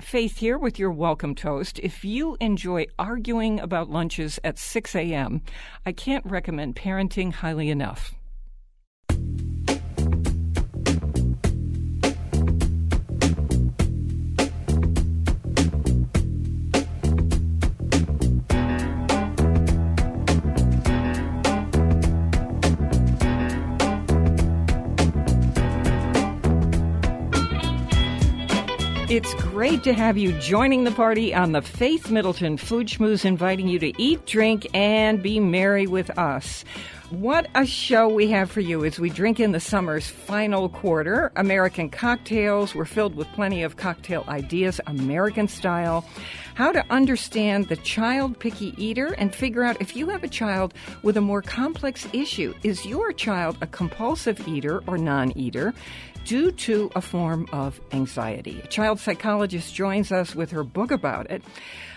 Faith here with your welcome toast. If you enjoy arguing about lunches at 6 a.m., I can't recommend parenting highly enough. It's great to have you joining the party on the Faith Middleton Food Schmooze, inviting you to eat, drink, and be merry with us. What a show we have for you as we drink in the summer's final quarter. American cocktails. We're filled with plenty of cocktail ideas, American style. How to understand the child picky eater and figure out if you have a child with a more complex issue. Is your child a compulsive eater or non eater? Due to a form of anxiety. A child psychologist joins us with her book about it.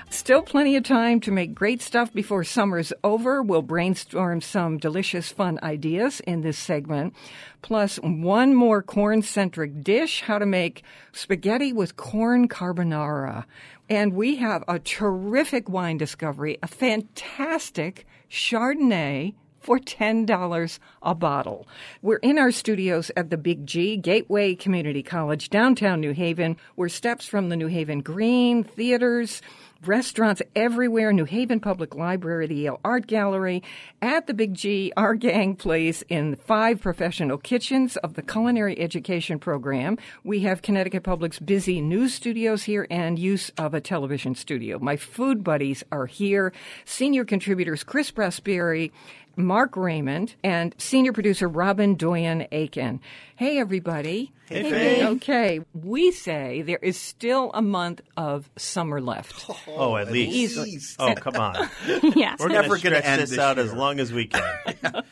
Still plenty of time to make great stuff before summer's over. We'll brainstorm some delicious, fun ideas in this segment. Plus, one more corn centric dish how to make spaghetti with corn carbonara. And we have a terrific wine discovery, a fantastic Chardonnay for $10 a bottle. We're in our studios at the Big G, Gateway Community College, downtown New Haven. We're steps from the New Haven Green, theaters, restaurants everywhere, New Haven Public Library, the Yale Art Gallery, at the Big G, our gang plays in five professional kitchens of the Culinary Education Program. We have Connecticut Public's busy news studios here and use of a television studio. My food buddies are here. Senior contributors Chris Prosperi Mark Raymond, and senior producer Robin Doyen Aiken. Hey, everybody. Hey, hey Okay, we say there is still a month of summer left. Oh, at least. Easily. Oh, come on. yes. We're never going to end this, out as long as we can.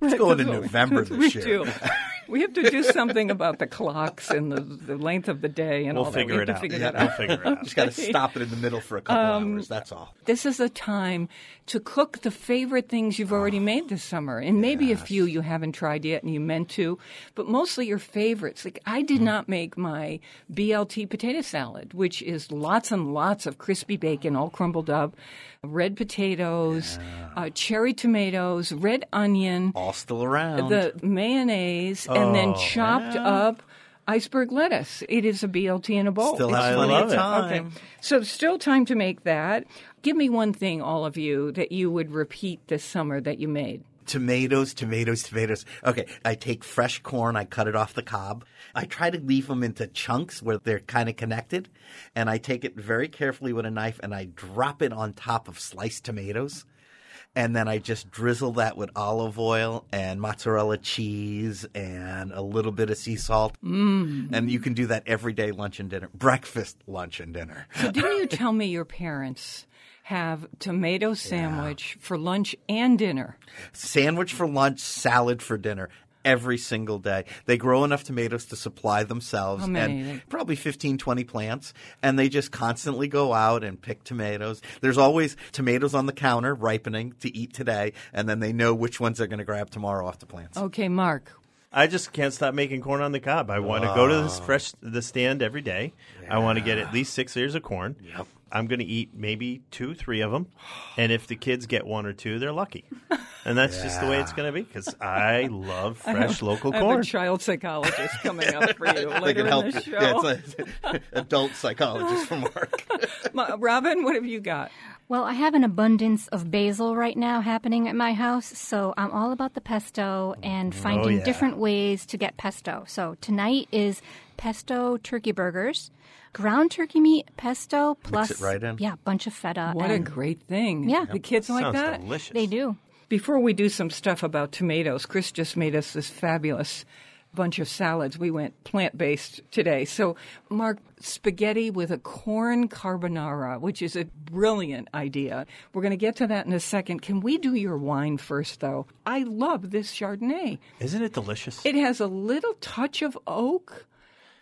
Let's go into November this we year. Do. We have to do something about the clocks and the, the length of the day and we'll all figure that. It out. Figure yeah, that out. We'll figure it out. Just got to stop it in the middle for a couple um, hours. That's all. This is a time to cook the favorite things you've already oh, made this summer, and maybe yes. a few you haven't tried yet and you meant to, but mostly your favorites. Like I did mm. not make my BLT potato salad, which is lots and lots of crispy bacon all crumbled up, red potatoes, yeah. uh, cherry tomatoes, red onion, all still around, the mayonnaise, oh, and then chopped yeah. up iceberg lettuce. It is a BLT in a bowl. Still has plenty of time. Okay. So still time to make that. Give me one thing, all of you, that you would repeat this summer that you made. Tomatoes, tomatoes, tomatoes. Okay, I take fresh corn, I cut it off the cob. I try to leave them into chunks where they're kind of connected, and I take it very carefully with a knife and I drop it on top of sliced tomatoes and then I just drizzle that with olive oil and mozzarella cheese and a little bit of sea salt. Mm. And you can do that every day, lunch and dinner, breakfast, lunch and dinner. So didn't you tell me your parents have tomato sandwich yeah. for lunch and dinner? Sandwich for lunch, salad for dinner every single day. They grow enough tomatoes to supply themselves How many? and probably 15, 20 plants. And they just constantly go out and pick tomatoes. There's always tomatoes on the counter ripening to eat today. And then they know which ones they're going to grab tomorrow off the plants. Okay, Mark. I just can't stop making corn on the cob. I want to go to this fresh the stand every day. Yeah. I want to get at least six ears of corn. Yep. I'm going to eat maybe two, three of them, and if the kids get one or two, they're lucky. And that's yeah. just the way it's going to be because I love fresh I have, local I corn. have a child psychologist coming up for you later they can help in the you. show. Yeah, it's an adult psychologist from work. Robin, what have you got? Well, I have an abundance of basil right now happening at my house, so I'm all about the pesto and Oh, finding yeah. different ways to get pesto. So tonight is pesto turkey burgers, ground turkey meat, pesto plus it right in. yeah, a bunch of feta. What a great thing. Yeah. The kids like Sounds that. delicious. they do. Before we do some stuff about tomatoes, Chris just made us this fabulous bunch of salads. We went plant based today. So, Mark, spaghetti with a corn carbonara, which is a brilliant idea. We're going to get to that in a second. Can we do your wine first, though? I love this Chardonnay. Isn't it delicious? It has a little touch of oak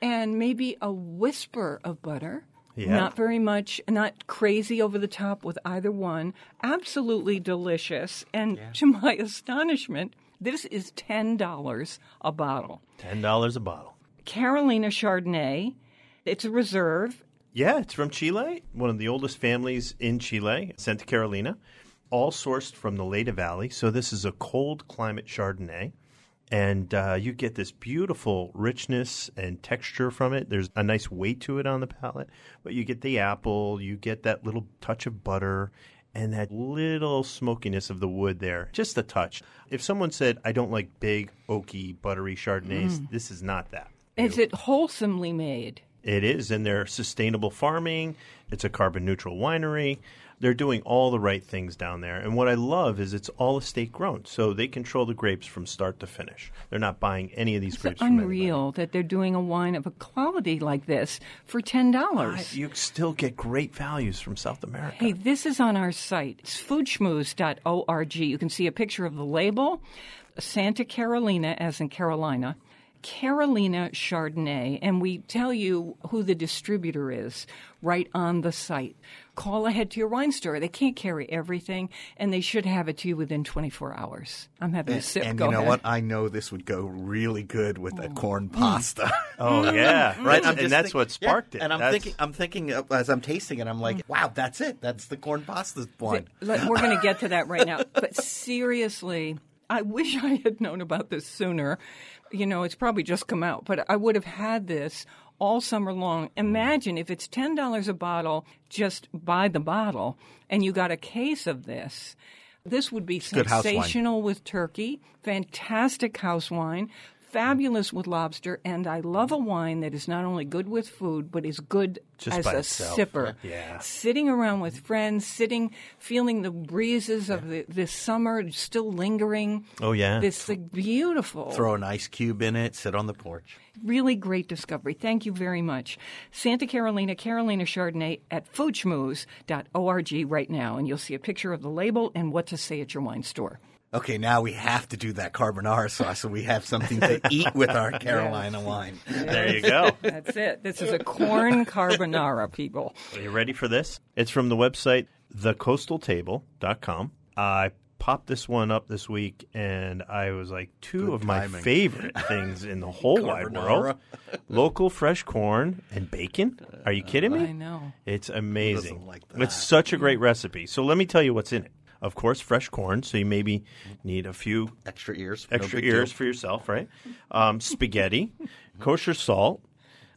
and maybe a whisper of butter. Yeah. Not very much, not crazy over the top with either one. Absolutely delicious. And to my astonishment, this is $10 a bottle. $10 a bottle. Carolina Chardonnay, it's a reserve. Yeah, it's from Chile, one of the oldest families in Chile, Santa Carolina, all sourced from the Leyda Valley. So this is a cold climate Chardonnay. And uh, you get this beautiful richness and texture from it. There's a nice weight to it on the palate, but you get the apple, you get that little touch of butter, and that little smokiness of the wood there. Just a touch. If someone said, I don't like big, oaky, buttery Chardonnays, this is not that. Is it wholesomely made? It is, and they're sustainable farming. It's a carbon neutral winery. They're doing all the right things down there. And what I love is it's all estate grown. So they control the grapes from start to finish. They're not buying any of these It's grapes unreal that they're doing a wine of a quality like this for $10. You still get great values from South America. Hey, this is on our site. It's foodschmooze.org. You can see a picture of the label, Santa Carolina, as in Carolina, Carolina Chardonnay, and we tell you who the distributor is right on the site. Call ahead to your wine store. They can't carry everything, and they should have it to you within 24 hours. I'm having a sip. and Go you know ahead. what? I know this would go really good with a mm. corn mm. pasta. Oh yeah, right? Mm. And, I'm that's think- what yeah, sparked it. And I'm That's- thinking, I'm thinking uh, as I'm tasting it, I'm like, wow, that's it. That's the corn pasta wine. Let- We're going to get to that right now. But seriously, I wish I had known about this sooner. You know, it's probably just come out, but I would have had this all summer long. Imagine if it's $10 a bottle, just buy the bottle, and you got a case of this. This would be sensational with turkey, fantastic house wine, fabulous with lobster, and I love a wine that is not only good with food, but is good Just as a itself. sipper. Yeah. Sitting around with friends, sitting, feeling the breezes of the, this summer still lingering. Oh yeah. This like, beautiful, Throw an ice cube in it. Sit on the porch. really great discovery. Thank you very much. Santa Carolina, Carolina Chardonnay at foodschmooze.org right now, and you'll see a picture of the label and what to say at your wine store. Okay, now we have to do that carbonara sauce so we have something to eat with our Carolina wine. there you go. That's it. This is a corn carbonara, people. Are you ready for this? It's from the website thecoastaltable.com. I popped this one up this week, and I was like, two Good of my favorite things in the whole wide world local fresh corn and bacon. Are you kidding me? I know. It's amazing. like that? It's such a great recipe. So let me tell you what's in it. Of course, fresh corn. So you maybe need a few Extra ears. no extra deal. ears for yourself, right? Um, spaghetti, kosher salt,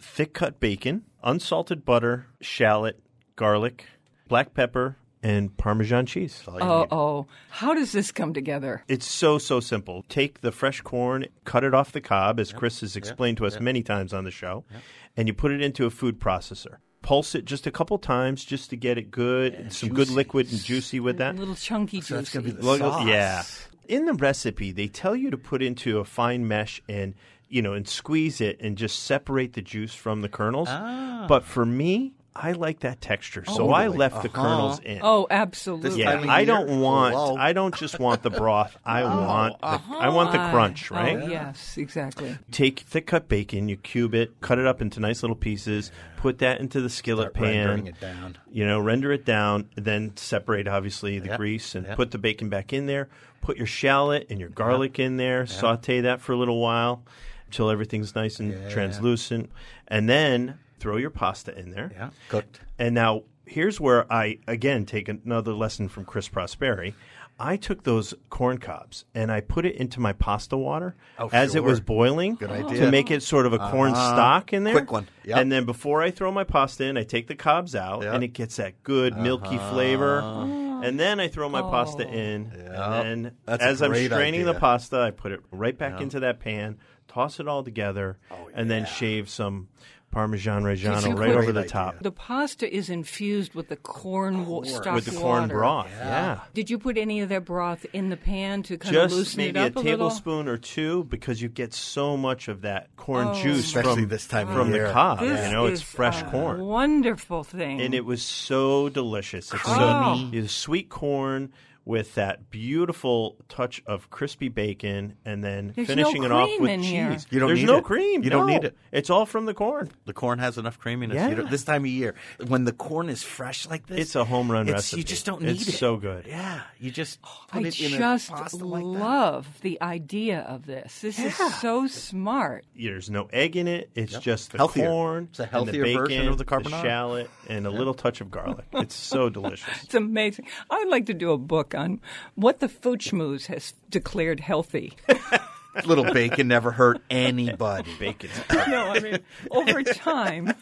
thick cut bacon, unsalted butter, shallot, garlic, black pepper, and Parmesan cheese. Oh, oh. How does this come together? It's so, so simple. Take the fresh corn, cut it off the cob, as Chris has explained to us many times on the show, and you put it into a food processor. Pulse it just a couple times just to get it good, some good liquid and juicy with that. A little chunky juicy. that's gonna be the Look- sauce. Yeah. In the recipe, they tell you to put into a fine mesh and you know and squeeze it and just separate the juice from the kernels. Ah. But for me, I like that texture, so I left the Uh-huh. kernels in. Oh, absolutely. yeah, time of I year? don't want. Hello. I don't just want the broth. I want. The, I want the crunch, Oh, right? yes, exactly. Take thick cut bacon, you cube it, cut it up into nice little pieces, put that into the skillet Start rendering pan. it down. You know, render it down, then separate obviously the Yep. grease and Yep. put the bacon back in there. Put your shallot and your garlic in there. Saute that for a little while until everything's nice and Yeah. translucent, and then throw your pasta in there. Yeah, cooked. And now here's where I again take another lesson from Chris Prosperi. I took those corn cobs and I put it into my pasta water Oh, as it was boiling Good to make it sort of a corn Uh-huh. stock in there. Quick one. Yep. And then before I throw my pasta in, I take the cobs out Yep. and it gets that good milky Uh-huh. flavor. And then I throw my pasta in, Yep. and then That's as I'm great straining the pasta, I put it right back into that pan, toss it all together, oh, and then shave some Parmesan Reggiano right over the Great top The pasta is infused with the corn wa- stock with the corn water. broth. Yeah. Did you put any of that broth in the pan to kind of Just loosen maybe it a up a, little? tablespoon or two because you get so much of that corn Oh, juice Especially from, this time of from year. the cob. This you know, it's fresh a corn. Wonderful thing. and it was so delicious. It's Creamy. so, it's sweet corn with that beautiful touch of crispy bacon, and then There's finishing no it off with cheese. here. You don't There's need no it. cream. You don't need it. It's all from the corn. The corn has enough creaminess. Yeah. You this time of year, when the corn is fresh like this, It's a home run recipe. You just don't need It's it. It's so good. Yeah, you just oh, put I it in just a pasta like that. love the idea of this. This is so smart. There's no egg in it. It's just the Healthier. corn, It's a and healthier the version of the carbonara. The shallot, and a little touch of garlic. It's so delicious. It's amazing. I'd like to do a book on what the Food Schmooze has declared healthy. Little bacon never hurt anybody. Bacon. no, I mean, over time,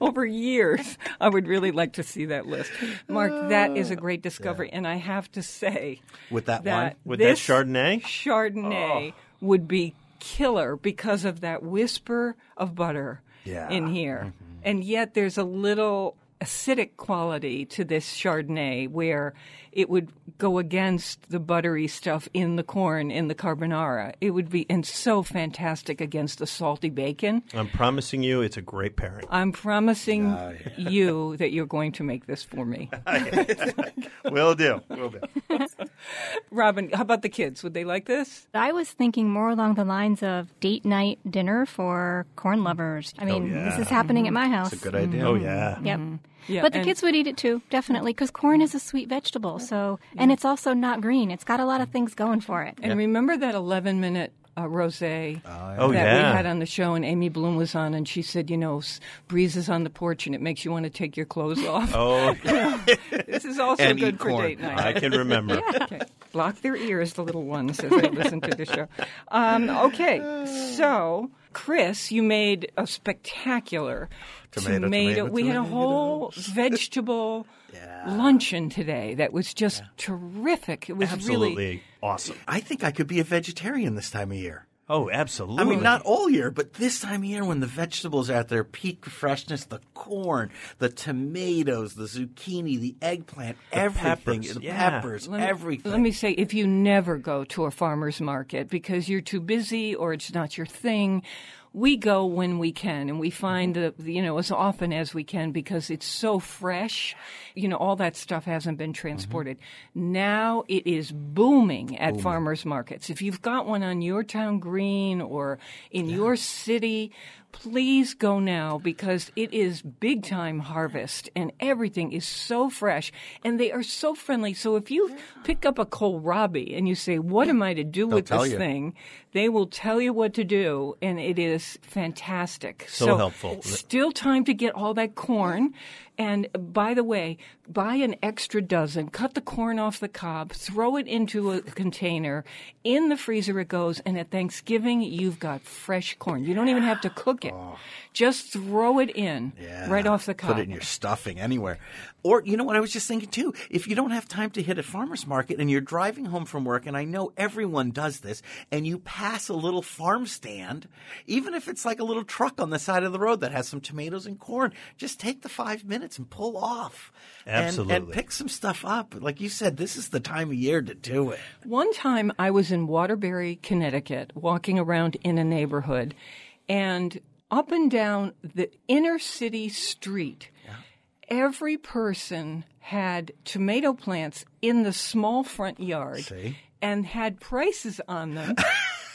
over years, I would really like to see that list. Mark, that is a uh, great discovery. And I have to say, With that that wine? With that this Chardonnay? Chardonnay oh. would be killer because of that whisper of butter Yeah. in here. Mm-hmm. And yet there's a little acidic quality to this Chardonnay where it would go against the buttery stuff in the corn in the carbonara. It would be and so fantastic against the salty bacon. I'm promising you, it's a great pairing. I'm promising you that you're going to make this for me. Will do. Will do. Robin, how about the kids? Would they like this? I was thinking more along the lines of date night dinner for corn lovers. I oh, mean, this is happening at my house. It's a good idea. Oh yeah. Yep. Mm-hmm. Yeah, but the kids would eat it too, definitely, because corn is a sweet vegetable. So, and it's also not green. It's got a lot of things going for it. And remember that 11 minute uh, rosé Oh, that yeah. we had on the show, and Amy Bloom was on, and she said, you know, breezes on the porch, and it makes you want to take your clothes off. Oh, This is also And good for corn. date night. I can remember. Okay. Block their ears, the little ones, as they listen to the show. Um, okay, so Chris, you made a spectacular Tomato, tomato, tomato We had a whole vegetable luncheon today that was just terrific. It was Absolutely really awesome. I think I could be a vegetarian this time of year. Oh, absolutely. I mean, not all year, but this time of year when the vegetables are at their peak freshness, the corn, the tomatoes, the zucchini, the eggplant, everything, peppers, the yeah. peppers, Let me- everything. Let me say, if you never go to a farmer's market because you're too busy or it's not your thing, we go when we can and we find the, you know, as often as we can because it's so fresh. You know, all that stuff hasn't been transported. Now it is booming at farmers markets. If you've got one on your town green or in your city, please go now because it is big time harvest and everything is so fresh and they are so friendly. So if you pick up a kohlrabi and you say, what am I to do with this you. thing? They will tell you what to do and it is fantastic. So helpful. Still time to get all that corn. And by the way, buy an extra dozen, cut the corn off the cob, throw it into a container. In the freezer it goes, and at Thanksgiving, you've got fresh corn. You don't even have to cook it. Oh. Just throw it in Yeah. right off the cob. Put it in your stuffing anywhere. Or, you know what I was just thinking too? If you don't have time to hit a farmer's market and you're driving home from work, and I know everyone does this, and you pass a little farm stand, even if it's like a little truck on the side of the road that has some tomatoes and corn, just take the five minutes and pull off. And- And, Absolutely. pick some stuff up. Like you said, this is the time of year to do it. One time I was in Waterbury, Connecticut, walking around in a neighborhood, and up and down the inner city street, every person had tomato plants in the small front yard See? and had prices on them.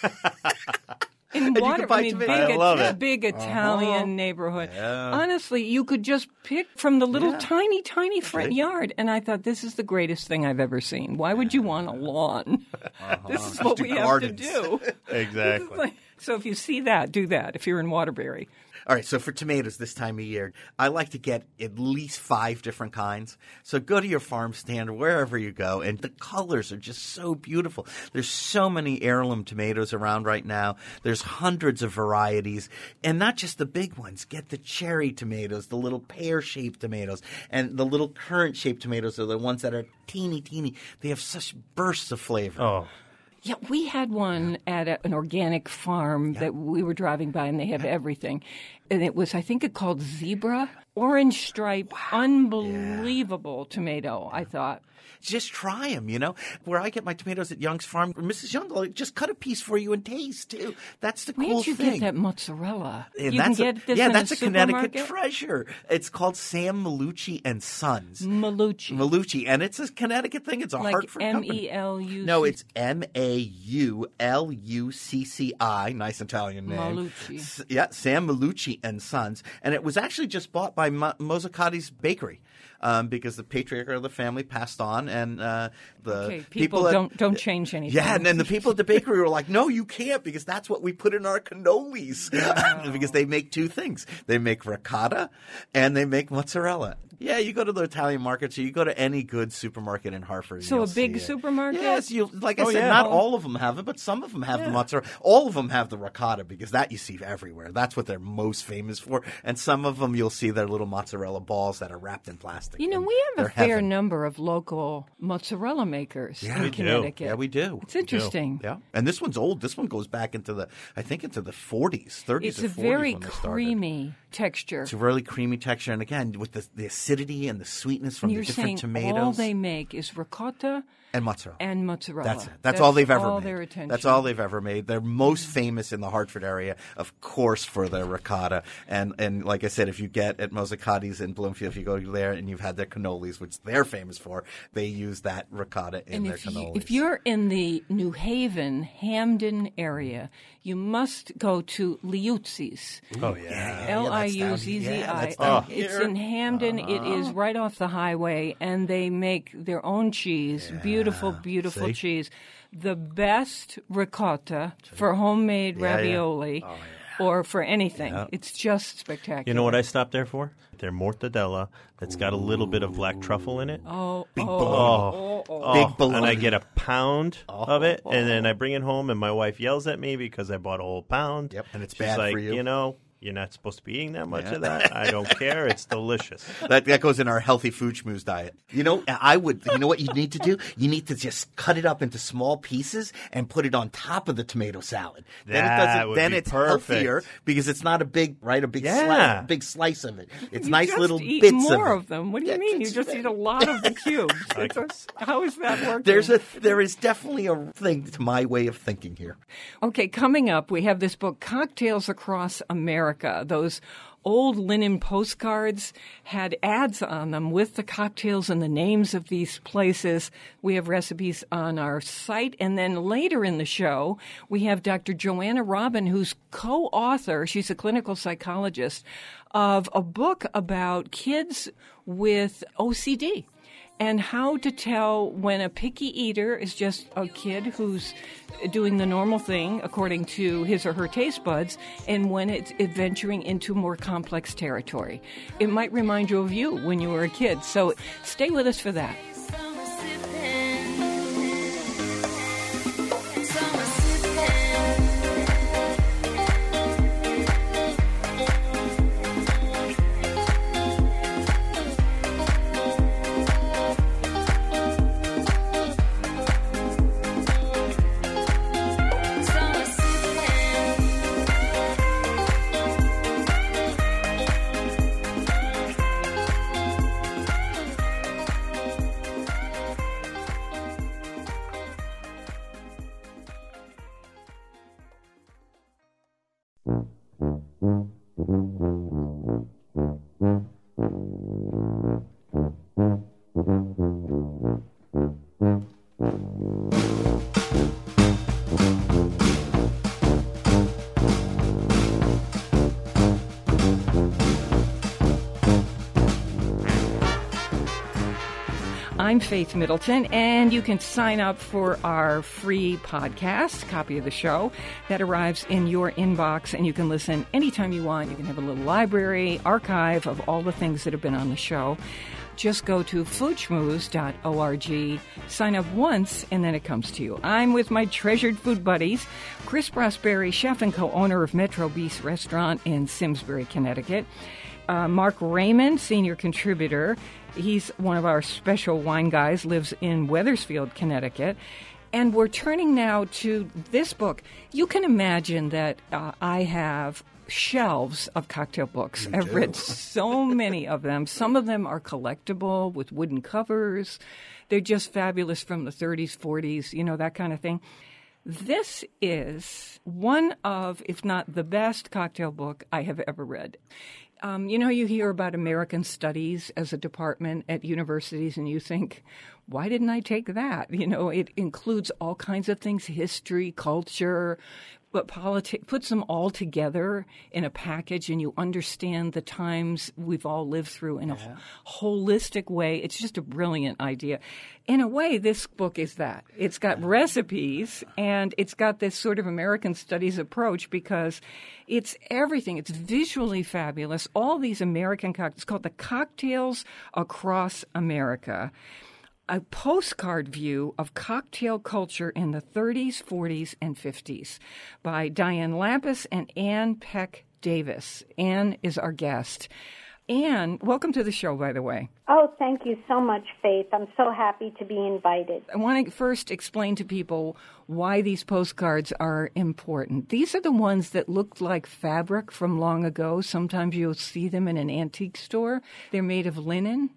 In water, I mean, big. It- big Italian neighborhood. Honestly, you could just pick from the little tiny, tiny front yard. And I thought, this is the greatest thing I've ever seen. Why would you want a lawn? this is what we have to do. Exactly. Like, so if you see that, do that if you're in Waterbury. All right, so for tomatoes this time of year, I like to get at least five different kinds. So go to your farm stand or wherever you go, and the colors are just so beautiful. There's so many heirloom tomatoes around right now. There's hundreds of varieties, and not just the big ones. Get the cherry tomatoes, the little pear-shaped tomatoes, and the little currant-shaped tomatoes are the ones that are teeny, teeny. They have such bursts of flavor. Oh, Yeah, we had one at a, an organic farm that we were driving by, and they have everything. And it was, I think, it called Zebra, orange stripe, unbelievable tomato. I thought. Just try them, you know. Where I get my tomatoes at Young's Farm, Mrs. Young will just cut a piece for you and taste too. That's the Where cool did you thing. get that mozzarella? And you can a, get this yeah, that's a, Connecticut treasure. It's called Sam Maulucci and Sons. Maulucci. Maulucci, and it's a Connecticut thing. It's a like Hartford M company. E L U. No, it's M A U L U C C I. Nice Italian name. Maulucci. S- yeah, Sam Maulucci and Sons, and it was actually just bought by Mo- Mozzicato's Bakery. Um, because the patriarch of the family passed on, and uh, the Okay, people at- don't- don't change anything. Yeah, and then the people at the bakery were like, "No, you can't, because that's what we put in our cannolis." because they make two things: they make ricotta and they make mozzarella. Yeah, you go to the Italian markets, or you go to any good supermarket in Hartford. So a you'll big see it. supermarket? Yes, you like I Oh, said, yeah. not all of them have it, but some of them have the mozzarella. All of them have the ricotta because that you see everywhere. That's what they're most famous for. And some of them you'll see their little mozzarella balls that are wrapped in plastic. You know, we have a fair heaven. number of local mozzarella makers Yeah, in we do. Connecticut. Yeah, we do. It's interesting. Yeah, and this one's old. This one goes back into the, I think, into the 40s, 30s, It's or a 40s very when they started. creamy texture. It's a really creamy texture, and again, with the, the acidity and the sweetness from And the different saying tomatoes? all they make is ricotta and mozzarella. and mozzarella. That's it. That's, all they've ever all made. Their attention. That's all they've ever made. They're most famous in the Hartford area, of course, for their ricotta. And and like I said, if you get at Mozzicato's in Bloomfield, if you go there and you've had their cannolis, which they're famous for, they use that ricotta in And their if, you, if you're in the New Haven, Hamden area, you must go to Liuzzi's. Oh yeah. L I U Z Z Yeah, I. that's down It's. Uh-huh. in Hamden. It is right off the highway, and they make their own cheese. beautiful, Ah, beautiful See? cheese. The best ricotta for homemade Yeah, yeah. ravioli. Oh, or for anything, it's just spectacular. You know what I stopped there for? Their mortadella that's got a little bit of black truffle in it. Oh, oh Big oh, bologna. oh, oh. Big And. I get a pound of it, and then I oh. bring it home, and my wife yells at me because I bought a whole pound. Yep, and it's She's bad for you. you. know, you're not supposed to be eating that much of that. I don't care. It's delicious. That, that goes in our healthy food schmooze diet. You know, I would. You know what you need to do? You need to just cut it up into small pieces and put it on top of the tomato salad. Then That it doesn't. would Then be it's perfect. healthier because it's not a big right, a big Yeah. slice, big slice of it. It's You nice just little eat bits more of, of, them. What do you Yeah, mean? You just eat a lot of the cubes. It's a- how is that working? There's a there is definitely a thing to my way of thinking here. Okay, coming up, we have this book, Cocktails Across America. Those old linen postcards had ads on them with the cocktails and the names of these places. We have recipes on our site. And then later in the show, we have Dr. Joanna Robin, who's co author, she's a clinical psychologist, of a book about kids with OCD and how to tell when a picky eater is just a kid who's doing the normal thing according to his or her taste buds and when it's adventuring into more complex territory. It might remind you of you when you were a kid. So stay with us for that. I'm Faith Middleton, and you can sign up for our free podcast, copy of the show, that arrives in your inbox, and you can listen anytime you want. You can have a little library, archive of all the things that have been on the show. Just go to foodschmooze.org, sign up once, and then it comes to you. I'm with my treasured food buddies, Chris Prosperi, chef and co-owner of Metro Bis Restaurant in Simsbury, Connecticut. Uh, Mark Raymond, senior contributor. He's one of our special wine guys, lives in Wethersfield, Connecticut. And we're turning now to this book. You can imagine that uh, I have shelves of cocktail books. I've read so many of them. Some of them are collectible with wooden covers. They're just fabulous from the 30s, 40s, you know, that kind of thing. This is one of, if not the best cocktail book I have ever read. Um, you know, you hear about American studies as a department at universities, and you think, why didn't I take that? You know, it includes all kinds of things history, culture, but politics puts them all together in a package, and you understand the times we've all lived through in a holistic way. It's just a brilliant idea. In a way, this book is that. It's got recipes and it's got this sort of American studies approach because it's everything. It's visually fabulous. All these American cocktails, it's called the Cocktails Across America a postcard view of cocktail culture in the 30s, 40s, and 50s by Diane Lapis and Anne Peck Davis. Anne is our guest. Anne, welcome to the show, by the way. Oh, thank you so much, Faith. I'm so happy to be invited. I want to first explain to people why these postcards are important. These are the ones that look like fabric from long ago. Sometimes you'll see them in an antique store. They're made of linen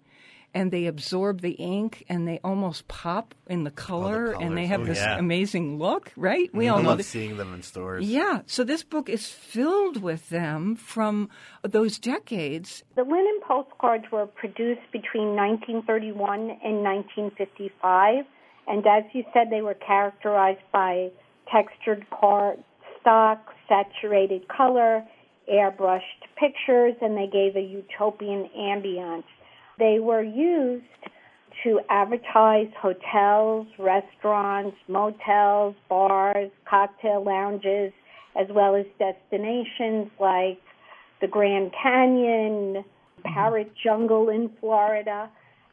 and they absorb the ink and they almost pop in the color and they have Oh, this yeah. amazing look, right? We all I know love seeing them in stores. Yeah, so this book is filled with them from those decades. The linen postcards were produced between 1931 and 1955, and as you said, they were characterized by textured cardstock, saturated color, airbrushed pictures, and they gave a utopian ambiance. They were used to advertise hotels, restaurants, motels, bars, cocktail lounges, as well as destinations like the Grand Canyon, Parrot Jungle in Florida.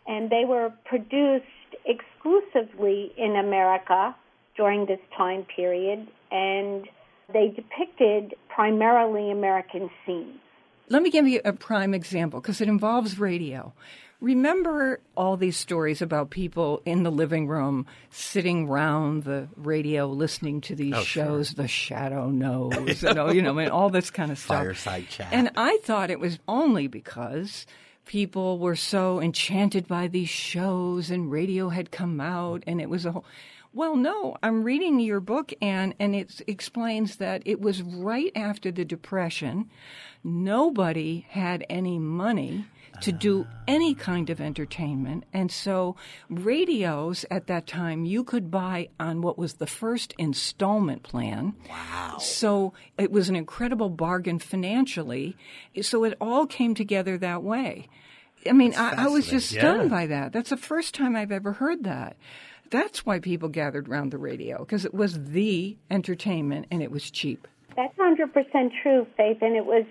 And they were produced exclusively in America during this time period, and they depicted primarily American scenes. Let me give you a prime example because it involves radio. Remember all these stories about people in the living room sitting round the radio listening to these oh, shows, The Shadow Knows, and all, you know, and all this kind of stuff. Fireside chat. And I thought it was only because people were so enchanted by these shows and radio had come out and it was a whole. Well, no, I'm reading your book, Anne, and it explains that it was right after the Depression. Nobody had any money to do any kind of entertainment. And so, radios at that time you could buy on what was the first installment plan. Wow. So, it was an incredible bargain financially. So, it all came together that way. I mean, I, I was just fascinating. stunned by that. That's the first time I've ever heard that. That's why people gathered around the radio, because it was the entertainment and it was cheap. That's 100% true, Faith. And it was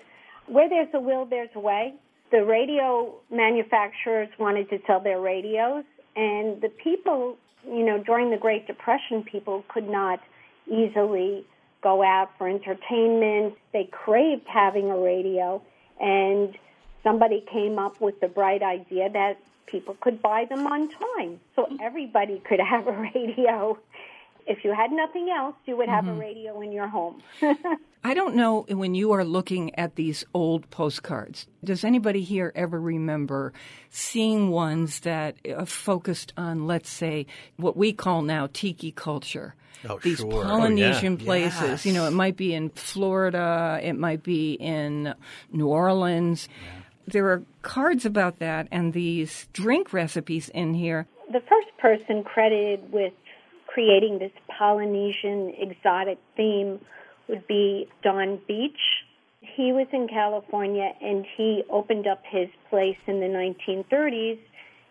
where there's a will, there's a way. The radio manufacturers wanted to sell their radios, and the people, you know, during the Great Depression, people could not easily go out for entertainment. They craved having a radio, and somebody came up with the bright idea that people could buy them on time. So everybody could have a radio. If you had nothing else, you would have a radio in your home. I don't know when you are looking at these old postcards, does anybody here ever remember seeing ones that uh, focused on, let's say, what we call now tiki culture? Oh, these sure. Polynesian Oh, yeah. places. You know, it might be in Florida, it might be in New Orleans. There are cards about that and these drink recipes in here. the first person credited with creating this Polynesian exotic theme would be Donn Beach. He was in California and he opened up his place in the 1930s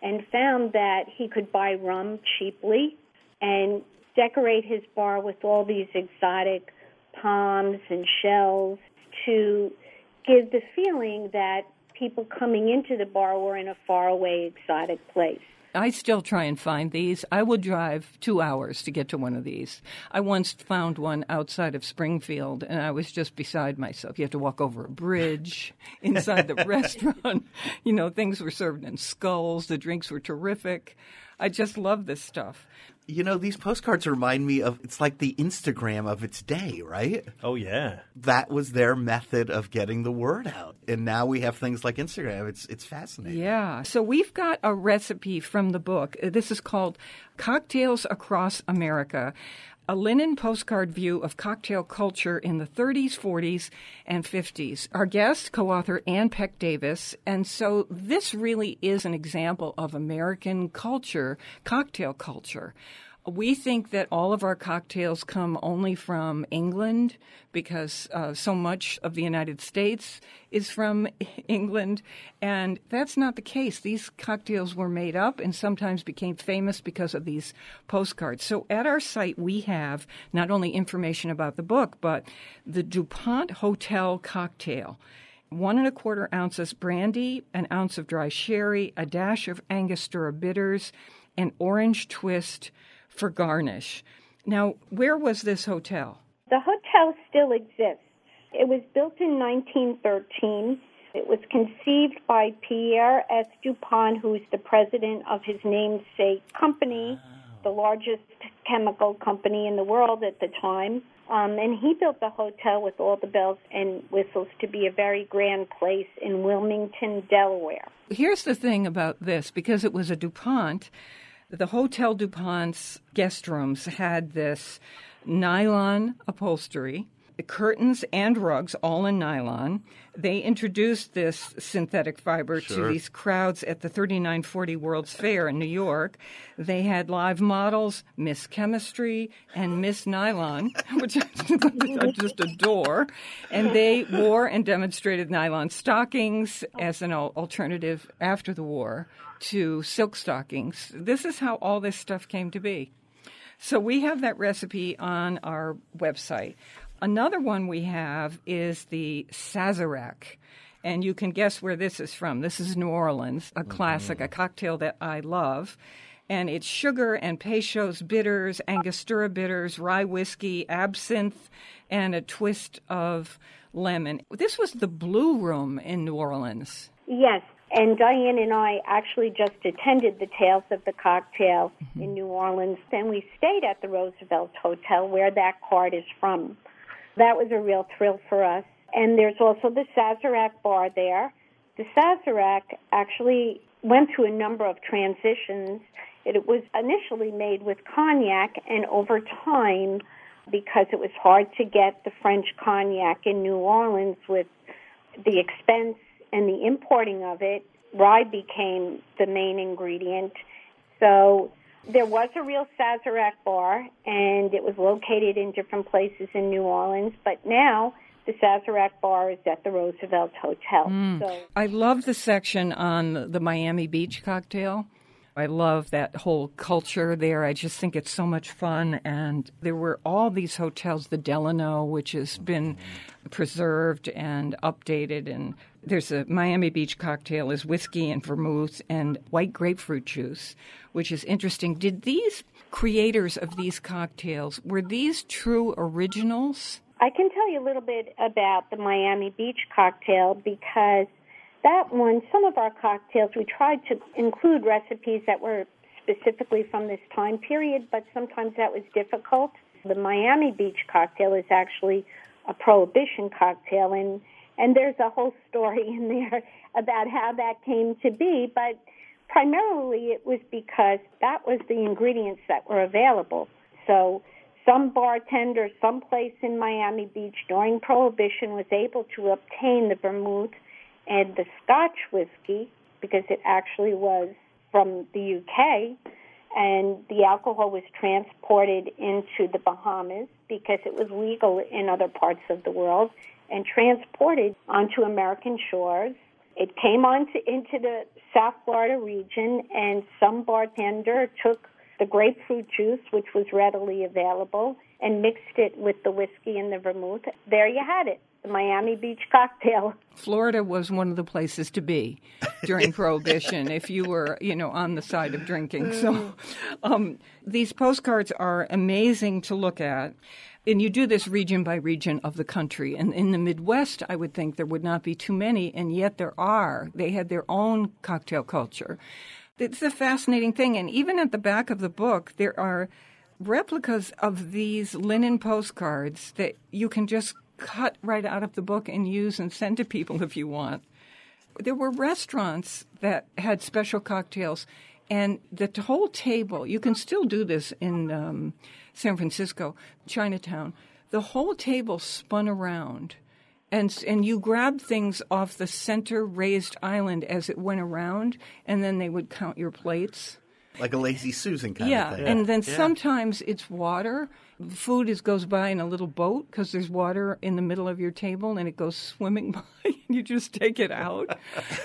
and found that he could buy rum cheaply and decorate his bar with all these exotic palms and shells to give the feeling that people coming into the bar were in a faraway exotic place. I still try and find these. I will drive two hours to get to one of these. I once found one outside of Springfield, and I was just beside myself. You have to walk over a bridge inside the restaurant. You know, things were served in skulls. The drinks were terrific. I just love this stuff. You know, these postcards remind me of it's like the Instagram of its day, right? Oh yeah. That was their method of getting the word out. And now we have things like Instagram. It's it's fascinating. Yeah. So we've got a recipe from the book. Uh, This is called Cocktails Across America. A linen postcard view of cocktail culture in the 30s, 40s, and 50s. Our guest, co author Anne Peck Davis. And so this really is an example of American culture, cocktail culture. We think that all of our cocktails come only from England because uh, so much of the United States is from England, and that's not the case. These cocktails were made up and sometimes became famous because of these postcards. So at our site, we have not only information about the book, but the DuPont Hotel cocktail one and a quarter ounces brandy, an ounce of dry sherry, a dash of Angostura bitters, an orange twist for garnish. Now, where was this hotel? The hotel still exists. It was built in 1913. It was conceived by Pierre S. DuPont, who's the president of his namesake company, the largest chemical company in the world at the time. Um, and he built the hotel with all the bells and whistles to be a very grand place in Wilmington, Delaware. Here's the thing about this because it was a DuPont, the Hotel DuPont's guest rooms had this nylon upholstery, the curtains and rugs, all in nylon. They introduced this synthetic fiber to these crowds at the 3940 World's Fair in New York. They had live models, Miss Chemistry and Miss Nylon, which I just adore. And they wore and demonstrated nylon stockings as an alternative after the war to silk stockings. This is how all this stuff came to be. So we have that recipe on our website. Another one we have is the Sazerac. And you can guess where this is from. This is New Orleans, a mm-hmm. classic, a cocktail that I love. And it's sugar and Peychaud's bitters, Angostura bitters, rye whiskey, absinthe, and a twist of lemon. This was the Blue Room in New Orleans. Yes, and Diane and I actually just attended the Tales of the Cocktail mm-hmm. in New Orleans, and we stayed at the Roosevelt Hotel where that card is from. That was a real thrill for us. And there's also the Sazerac bar there. The Sazerac actually went through a number of transitions. It was initially made with cognac, and over time, because it was hard to get the French cognac in New Orleans with the expense and the importing of it, rye became the main ingredient. So there was a real Sazerac bar, and it was located in different places in New Orleans. But now the Sazerac bar is at the Roosevelt Hotel. Mm. So I love the section on the Miami Beach cocktail. I love that whole culture there. I just think it's so much fun. And there were all these hotels, the Delano, which has been preserved and updated. And there's a Miami Beach cocktail is whiskey and vermouth and white grapefruit juice, which is interesting. Did these creators of these cocktails were these true originals? I can tell you a little bit about the Miami Beach cocktail because that one, some of our cocktails, we tried to include recipes that were specifically from this time period, but sometimes that was difficult. The Miami Beach cocktail is actually a prohibition cocktail, and and there's a whole story in there about how that came to be, but primarily it was because that was the ingredients that were available. So some bartender someplace in Miami Beach during Prohibition was able to obtain the vermouth and the Scotch whiskey because it actually was from the UK, and the alcohol was transported into the Bahamas because it was legal in other parts of the world and transported onto American shores. It came onto into the South Florida region, and some bartender took the grapefruit juice, which was readily available, and mixed it with the whiskey and the vermouth. There you had it, the Miami Beach cocktail. Florida was one of the places to be during Prohibition if you were, you know, on the side of drinking. So um, these postcards are amazing to look at. And you do this region by region of the country. And in the Midwest, I would think there would not be too many, and yet there are. They had their own cocktail culture. It's a fascinating thing. And even at the back of the book, there are replicas of these linen postcards that you can just cut right out of the book and use and send to people if you want. There were restaurants that had special cocktails, and the whole table, you can still do this in um, San Francisco, Chinatown. The whole table spun around and and you grabbed things off the center raised island as it went around, and then they would count your plates. Like a lazy Susan kind yeah, of thing. Yeah. And then sometimes it's water. Food is goes by in a little boat because there's water in the middle of your table, and it goes swimming by. and You just take it out.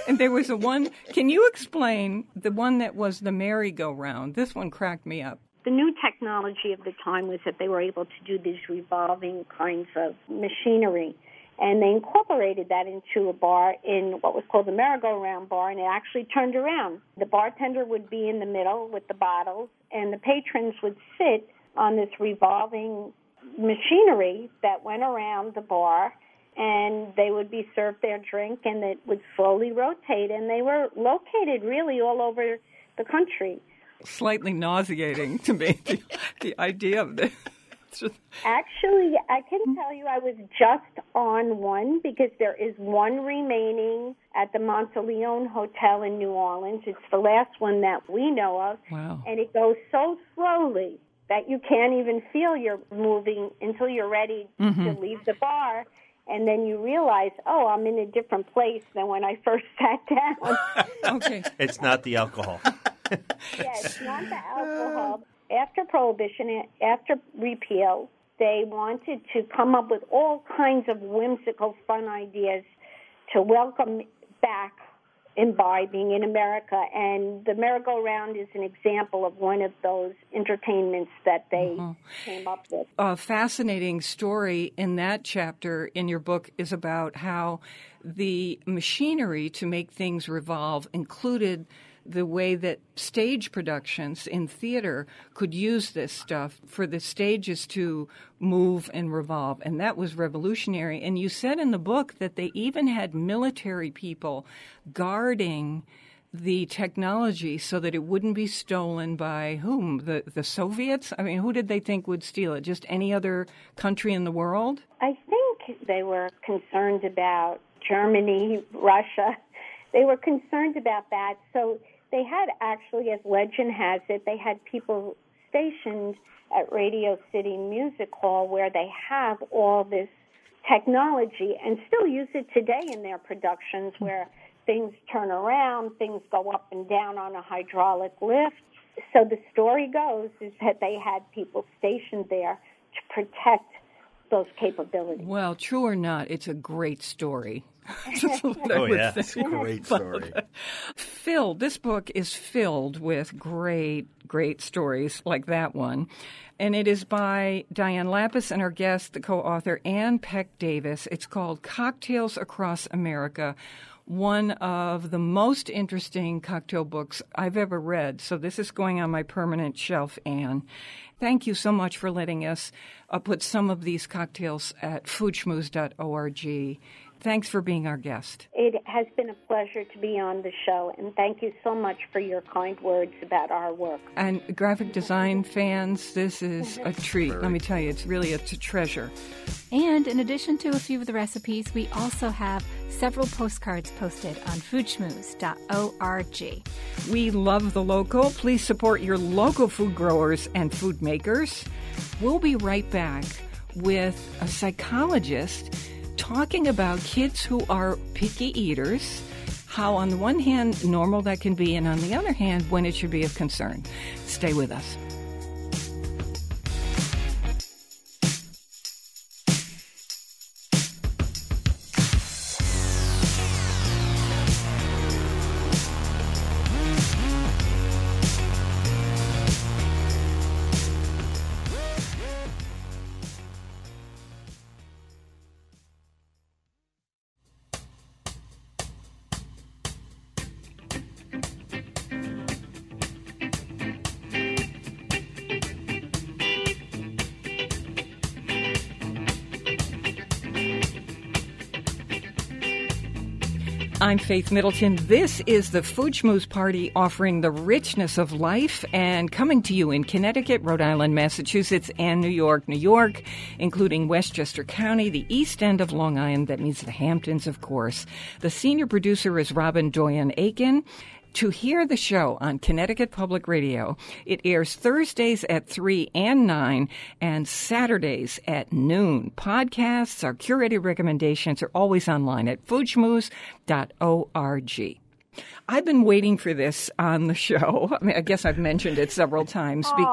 and there was a one. Can you explain the one that was the merry-go-round? This one cracked me up. The new technology of the time was that they were able to do these revolving kinds of machinery. And they incorporated that into a bar in what was called the merry-go-round bar, and it actually turned around. The bartender would be in the middle with the bottles, and the patrons would sit on this revolving machinery that went around the bar, and they would be served their drink, and it would slowly rotate. And they were located really all over the country. Slightly nauseating to me. The, the idea of this. Just- Actually, I can tell you I was just on one because there is one remaining at the Monteleone Hotel in New Orleans. It's the last one that we know of. Wow. And it goes so slowly that you can't even feel you're moving until you're ready mm-hmm. to leave the bar. And then you realize, oh, I'm in a different place than when I first sat down. okay. It's not the alcohol. Yes, not the alcohol. Uh. After prohibition, after repeal, they wanted to come up with all kinds of whimsical, fun ideas to welcome back imbibing in America. And the merry-go-round is an example of one of those entertainments that they mm-hmm. came up with. a fascinating story in that chapter in your book is about how the machinery to make things revolve included the way that stage productions in theater could use this stuff for the stages to move and revolve. And that was revolutionary. And you said in the book that they even had military people guarding the technology so that it wouldn't be stolen by whom? The the Soviets? I mean, who did they think would steal it? Just any other country in the world? I think they were concerned about Germany, Russia. They were concerned about that. So they had actually, as legend has it, they had people stationed at Radio City Music Hall where they have all this technology and still use it today in their productions hmm. where things turn around, things go up and down on a hydraulic lift. So the story goes is that they had people stationed there to protect those capabilities. Well, true or not, it's a great story. That's Oh, yeah. It's a great story. filled this book is filled with great great stories like that one and it is by diane lapis and our guest the co-author anne peck davis it's called cocktails across america one of the most interesting cocktail books I've ever read. So, this is going on my permanent shelf, Anne. Thank you so much for letting us uh, put some of these cocktails at foodschmooze.org. Thanks for being our guest. It has been a pleasure to be on the show, and thank you so much for your kind words about our work. And graphic design fans, this is a treat. Let me tell you, it's really a, t- treasure. And in addition to a few of the recipes, we also have several postcards posted on foodschmooze.org. We love the local. Please support your local food growers and food makers. We'll be right back with a psychologist talking about kids who are picky eaters, how, on the one hand, normal that can be, and on the other hand, when it should be of concern. Stay with us. I'm Faith Middleton. This is the Food Schmooze Party offering the richness of life and coming to you in Connecticut, Rhode Island, Massachusetts, and New York, New York, including Westchester County, the east end of Long Island, that means the Hamptons, of course. The senior producer is Robin Doyen Aiken. To hear the show on Connecticut Public Radio, it airs Thursdays at 3 and 9 and Saturdays at noon. Podcasts, our curated recommendations are always online at foodschmooze.org. I've been waiting for this on the show. I mean, I guess I've mentioned it several times. Be-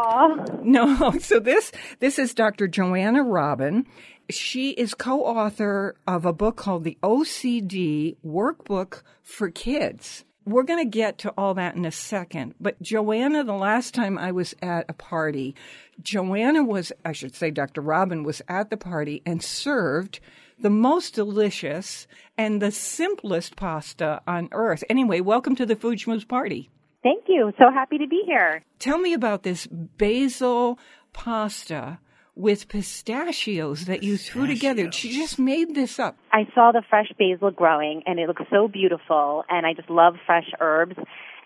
no, so this this is Dr. Joanna Robin. She is co-author of a book called The OCD Workbook for Kids. We're going to get to all that in a second. But Joanna, the last time I was at a party, Joanna was, I should say, Dr. Robin was at the party and served the most delicious and the simplest pasta on earth. Anyway, welcome to the Food Schmooze party. Thank you. So happy to be here. Tell me about this basil pasta with pistachios that you threw together. She just made this up. I saw the fresh basil growing and it looked so beautiful and I just love fresh herbs.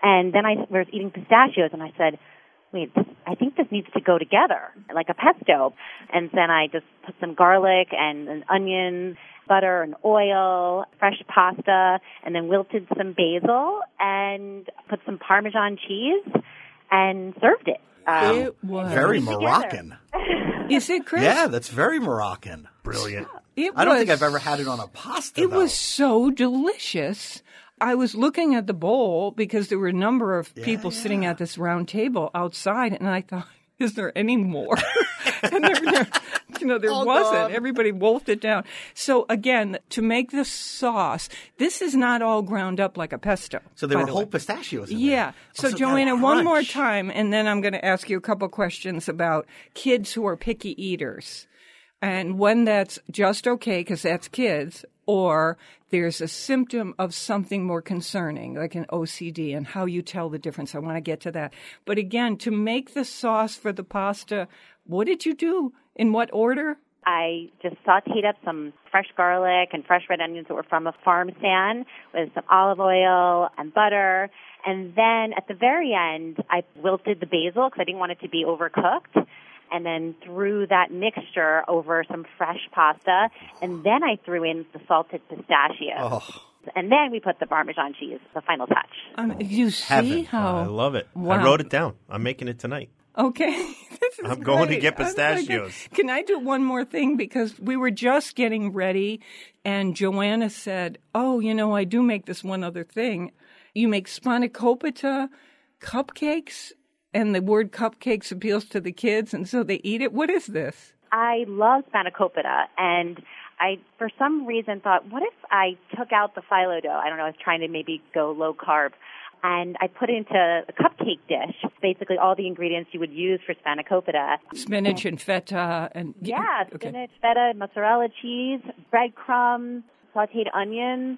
And then I was eating pistachios and I said, wait, this, I think this needs to go together like a pesto. And then I just put some garlic and, and onions, butter and oil, fresh pasta, and then wilted some basil and put some Parmesan cheese and served it. Um, it was Very. Moroccan. Is it Chris? Yeah, that's very Moroccan. Brilliant. It I don't think I've ever had it on a pasta. It though. was so delicious. I was looking at the bowl because there were a number of people sitting at this round table outside, and I thought, is there any more? and there, there- you know, there All wasn't. gone. Everybody wolfed it down. So again, to make the sauce, this is not all ground up like a pesto. So there were the whole way. pistachios. In Yeah. There. So, Also Joanna, one more time, and then I'm going to ask you a couple questions about kids who are picky eaters, and when that's just okay because that's kids, or there's a symptom of something more concerning, like an OCD, and how you tell the difference. I want to get to that. But again, to make the sauce for the pasta, what did you do? In what order? I just sauteed up some fresh garlic and fresh red onions that were from a farm stand with some olive oil and butter. And then at the very end, I wilted the basil because I didn't want it to be overcooked. And then threw that mixture over some fresh pasta. And then I threw in the salted pistachios. Oh, And then we put the Parmesan cheese, the final touch. Um, you see Heaven. how I love it. Wow. I wrote it down. I'm making it tonight. Okay. This is I'm going to great. get I'm pistachios. Can I do one more thing? Because we were just getting ready, and Joanna said, Oh, you know, I do make this one other thing. You make spanakopita cupcakes, and the word cupcakes appeals to the kids, and so they eat it. What is this? I love spanakopita, and I, for some reason, thought, what if I took out the phyllo dough? I don't know. I was trying to maybe go low carb, and I put it into a cupcake dish. Basically, all the ingredients you would use for spanakopita. Spinach and feta and Yeah, okay. spinach, feta, mozzarella cheese, breadcrumbs, sautéed onions,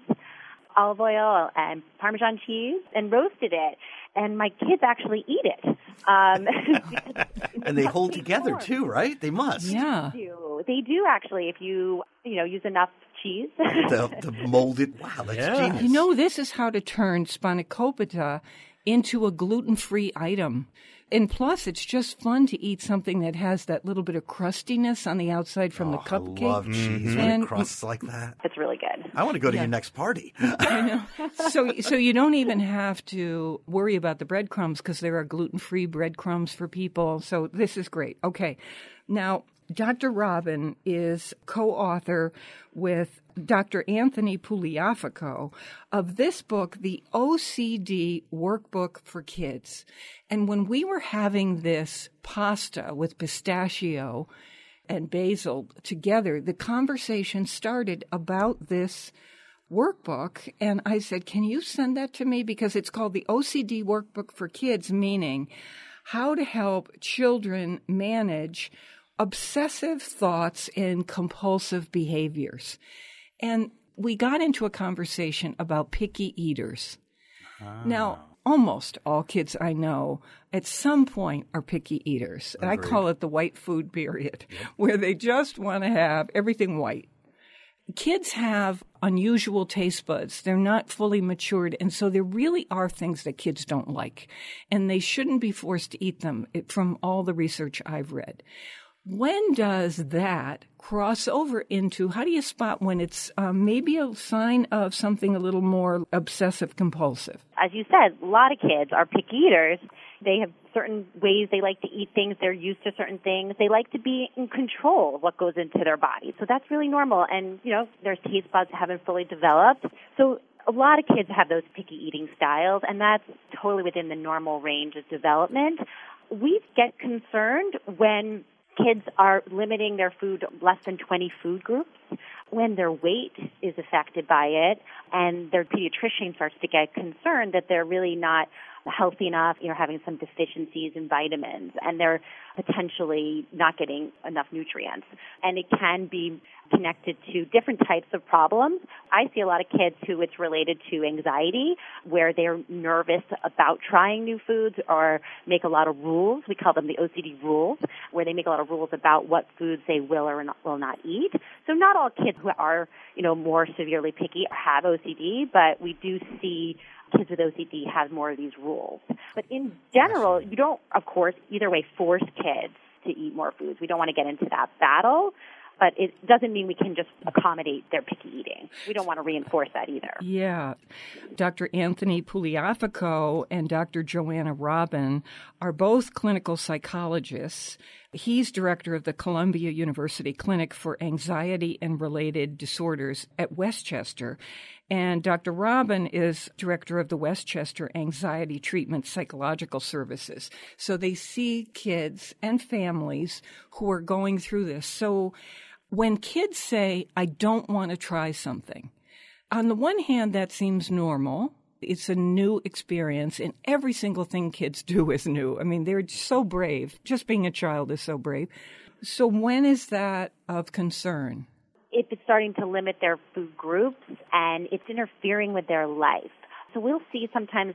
olive oil, and Parmesan cheese, and roasted it. And my kids actually eat it. Um, and they hold They together form. too, right? They must. Yeah. do. They do actually if you you know use enough cheese. The, the molded. Wow, that's Yeah. genius. You know, this is how to turn spanakopita into a gluten-free item. And plus, it's just fun to eat something that has that little bit of crustiness on the outside from the Oh, cupcake. I love cheese when mm-hmm. And- it crusts like that. it's really good. I want to go to Yeah. your next party. I know. So, so you don't even have to worry about the breadcrumbs because there are gluten-free breadcrumbs for people. So this is great. Okay, now Dr. Robin is co-author with Dr. Anthony Puliafico of this book, The OCD Workbook for Kids. And when we were having this pasta with pistachio and basil together, the conversation started about this workbook. And I said, Can you send that to me? Because it's called the OCD Workbook for Kids, meaning how to help children manage obsessive thoughts and compulsive behaviors. And we got into a conversation about picky eaters. Ah. Now, almost all kids I know at some point are picky eaters. And I call it the white food period, where they just want to have everything white. kids have unusual taste buds. They're not fully matured. And so there really are things that kids don't like. And they shouldn't be forced to eat them from all the research I've read. When does that cross over into how do you spot when it's um, maybe a sign of something a little more obsessive compulsive? As you said, a lot of kids are picky eaters. They have certain ways they like to eat things. They're used to certain things. They like to be in control of what goes into their body. So that's really normal. And, you know, their taste buds haven't fully developed. So a lot of kids have those picky eating styles, and that's totally within the normal range of development. We get concerned when kids are limiting their food less than 20 food groups, when their weight is affected by it, and their pediatrician starts to get concerned that they're really not healthy enough, you know, having some deficiencies in vitamins, and they're potentially not getting enough nutrients. And it can be connected to different types of problems. I see a lot of kids who it's related to anxiety, where they're nervous about trying new foods or make a lot of rules. We call them the OCD rules, where they make a lot of rules about what foods they will or not, will not eat. So not all kids who are, you know, more severely picky have OCD, but we do see kids with OCD have more of these rules. But in general, you don't, of course, either way force kids to eat more foods. We don't want to get into that battle, but it doesn't mean we can just accommodate their picky eating. We don't want to reinforce that either. Yeah. Dr. Anthony Puliafico and Dr. Joanna Robin are both clinical psychologists. He's director of the Columbia University Clinic for Anxiety and Related Disorders at Westchester. And Dr. Robin is director of the Westchester Anxiety Treatment Psychological Services. So they see kids and families who are going through this. So when kids say, I don't want to try something, on the one hand, that seems normal. It's a new experience, and every single thing kids do is new. I mean, they're so brave. Just being a child is so brave. So, when is that of concern? If it's starting to limit their food groups and it's interfering with their life. So we'll see sometimes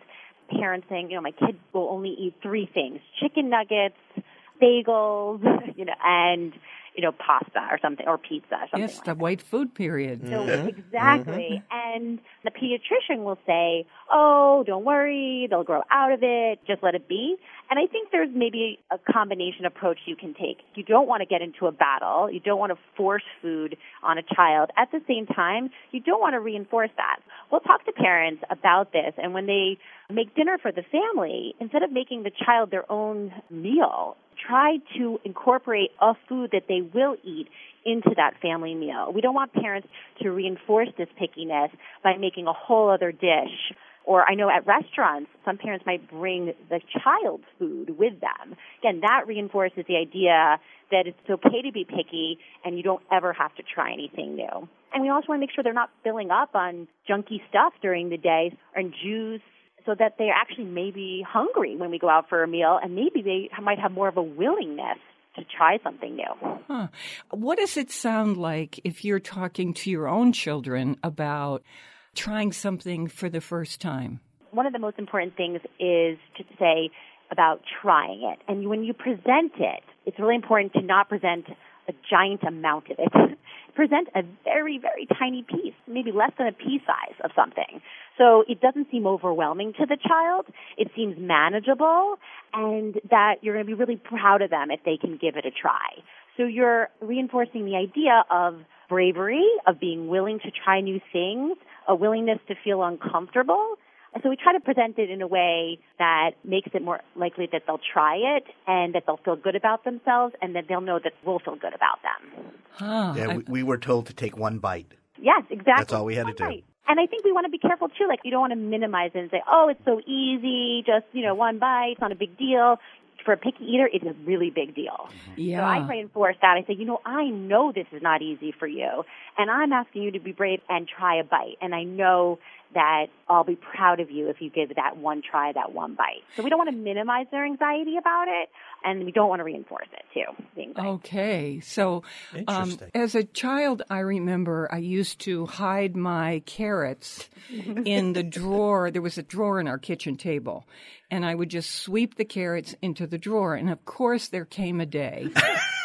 parents saying, you know, my kid will only eat three things chicken nuggets, bagels, you know, and you know, pasta or something, or pizza or something yes, like the white food period. So mm-hmm. Mm-hmm. exactly. And the pediatrician will say, "Oh, don't worry, they'll grow out of it. Just let it be." And I think there's maybe a combination approach you can take. You don't want to get into a battle. You don't want to force food on a child. At the same time, you don't want to reinforce that. We'll talk to parents about this and when they make dinner for the family, instead of making the child their own meal, try to incorporate a food that they will eat into that family meal. We don't want parents to reinforce this pickiness by making a whole other dish. Or I know at restaurants, some parents might bring the child's food with them. Again, that reinforces the idea that it's okay to be picky and you don't ever have to try anything new. And we also want to make sure they're not filling up on junky stuff during the day and juice so that they're actually maybe hungry when we go out for a meal and maybe they might have more of a willingness to try something new. Huh. What does it sound like if you're talking to your own children about trying something for the first time? One of the most important things is to say about trying it. And when you present it, it's really important to not present a giant amount of it. present a very, very tiny piece, maybe less than a pea size of something. So it doesn't seem overwhelming to the child. It seems manageable and that you're going to be really proud of them if they can give it a try. So you're reinforcing the idea of bravery, of being willing to try new things, a willingness to feel uncomfortable. And so we try to present it in a way that makes it more likely that they'll try it and that they'll feel good about themselves and that they'll know that we'll feel good about them. Huh. Yeah, I- we, we were told to take one bite. Yes, exactly. That's all we had to do. Right. And I think we want to be careful too. Like you don't want to minimize it and say, "Oh, it's so easy, just you know, one bite, it's not a big deal." For a picky eater, it's a really big deal. yeah. So I reinforce that. I say, you know, I know this is not easy for you, and I'm asking you to be brave and try a bite. And I know that I'll be proud of you if you give that one try, that one bite. So we don't want to minimize their anxiety about it, and we don't want to reinforce it too. Okay, so um, Interesting. as a child, I remember I used to hide my carrots in the drawer. There was a drawer in our kitchen table, and I would just sweep the carrots into the drawer. And of course, there came a day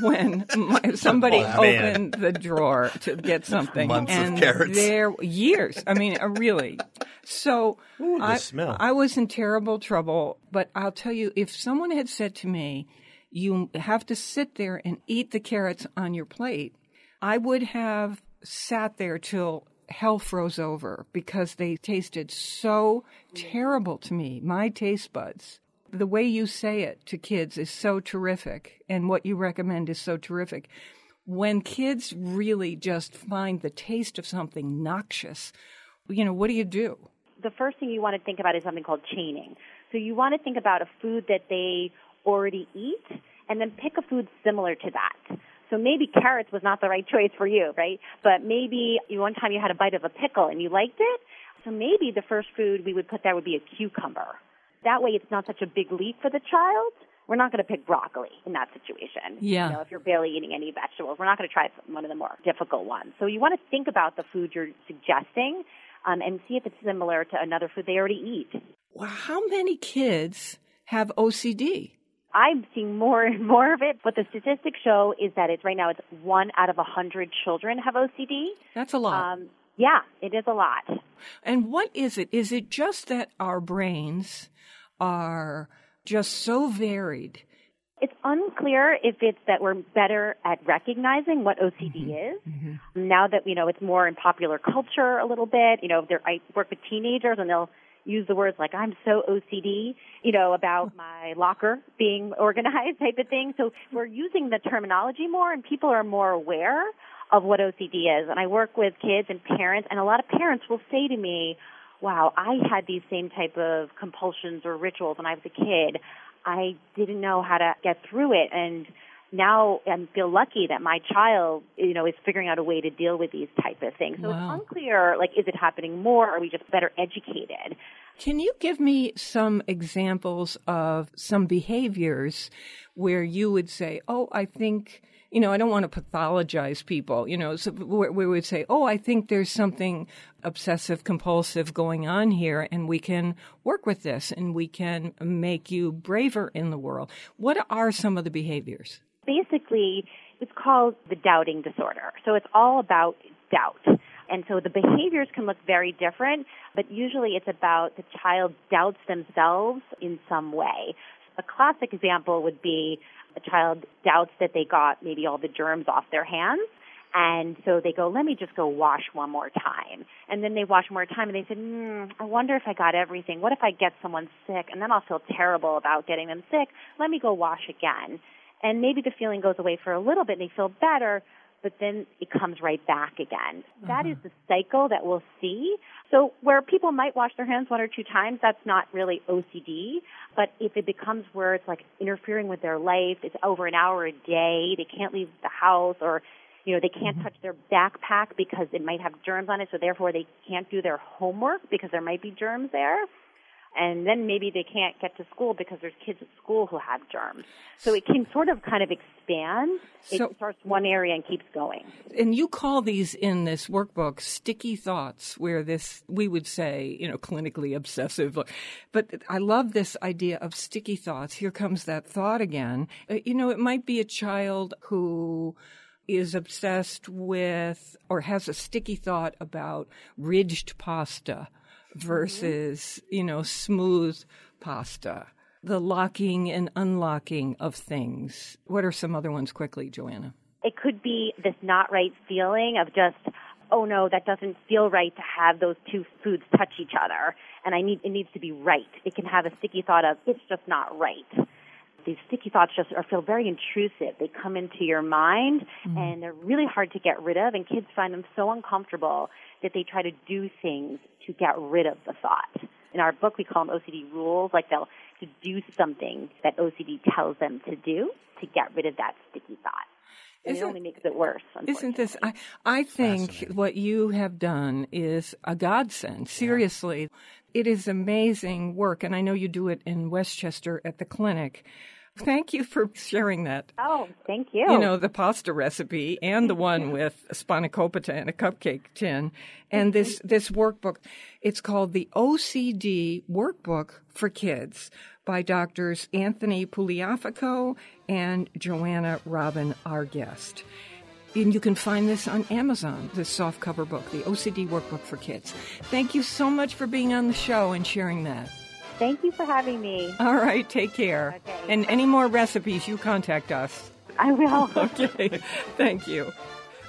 when my, somebody Oh, opened the drawer to get something. Months of and carrots. There, years. I mean, uh, really. So the I. I was in terrible trouble. But I'll tell you, if someone had said to me, you have to sit there and eat the carrots on your plate, I would have sat there till hell froze over because they tasted so terrible to me, my taste buds. The way you say it to kids is so terrific, and what you recommend is so terrific. When kids really just find the taste of something noxious, you know, what do you do? the first thing you want to think about is something called chaining. So you want to think about a food that they already eat and then pick a food similar to that. So maybe carrots was not the right choice for you, right? But maybe one time you had a bite of a pickle and you liked it. So maybe the first food we would put there would be a cucumber. That way it's not such a big leap for the child. We're not going to pick broccoli in that situation. Yeah. You know, if you're barely eating any vegetables, we're not going to try one of the more difficult ones. So you want to think about the food you're suggesting um, and see if it's similar to another food they already eat. Well, how many kids have OCD? I'm seeing more and more of it. What the statistics show is that it's right now it's one out of a hundred children have OCD. That's a lot. Um, yeah, it is a lot. And what is it? Is it just that our brains are just so varied? It's unclear if it's that we're better at recognizing what OCD mm-hmm. is. Mm-hmm. Now that you know it's more in popular culture a little bit. You know, there, I work with teenagers and they'll use the words like "I'm so OCD," you know, about my locker being organized type of thing. So we're using the terminology more, and people are more aware of what OCD is. And I work with kids and parents, and a lot of parents will say to me, "Wow, I had these same type of compulsions or rituals when I was a kid." I didn't know how to get through it and now I feel lucky that my child, you know, is figuring out a way to deal with these type of things. So Wow. it's unclear, like, is it happening more? Or are we just better educated? Can you give me some examples of some behaviors where you would say, "Oh, I think." You know, I don't want to pathologize people, you know, so we would say, oh, I think there's something obsessive compulsive going on here, and we can work with this and we can make you braver in the world. What are some of the behaviors? Basically, it's called the doubting disorder. So it's all about doubt. And so the behaviors can look very different, but usually it's about the child doubts themselves in some way. A classic example would be a child doubts that they got maybe all the germs off their hands. And so they go, let me just go wash one more time. And then they wash more time and they said, mm, I wonder if I got everything. What if I get someone sick? And then I'll feel terrible about getting them sick. Let me go wash again. And maybe the feeling goes away for a little bit and they feel better, but then it comes right back again. That is mm-hmm. the cycle that we'll see. So where people might wash their hands one or two times, that's not really OCD. But if it becomes where it's like interfering with their life, it's over an hour a day, they can't leave the house or you know, they can't mm-hmm. touch their backpack because it might have germs on it, so therefore they can't do their homework because there might be germs there. And then maybe they can't get to school because there's kids at school who have germs. So it can sort of kind of expand. So- it starts one area and keeps going. And you call these in this workbook sticky thoughts, where this, we would say, you know, clinically obsessive. But I love this idea of sticky thoughts. Here comes that thought again. Uh, You know, it might be a child who is obsessed with or has a sticky thought about ridged pasta Mm-hmm. versus, you know, smooth pasta. The locking and unlocking of things. What are some other ones quickly, Joanna? it could be this not right feeling of just oh no that doesn't feel right to have those two foods touch each other and i need it needs to be right it can have a sticky thought of it's just not right these sticky thoughts just are feel very intrusive they come into your mind mm-hmm. and they're really hard to get rid of and kids find them so uncomfortable that they try to do things to get rid of the thought in our book we call them ocd rules like they'll to do something that ocd tells them to do to get rid of that sticky thought and it Isn't- only makes it worse. Isn't this? I, I think what you have done is a godsend. Seriously, it is amazing work, and I know you do it in Westchester at the clinic. Thank you for sharing that. Oh, thank you. You know, the pasta recipe and the one with spanakopita and a cupcake tin. And this, mm-hmm. this workbook, it's called the OCD Workbook for Kids by doctors Anthony Puliafico and Joanna Robin, our guest. And you can find this on Amazon, this soft cover book, the OCD workbook for kids. Thank you so much for being on the show and sharing that. Thank you for having me. All right, take care. Okay. And any more recipes, you contact us. I will. Okay, thank you.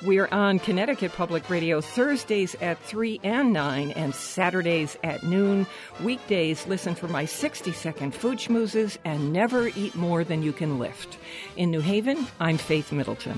We are on Connecticut Public Radio Thursdays at 3 and 9 and Saturdays at noon. Weekdays, listen for my 60 second food schmoozes and never eat more than you can lift. In New Haven, I'm Faith Middleton.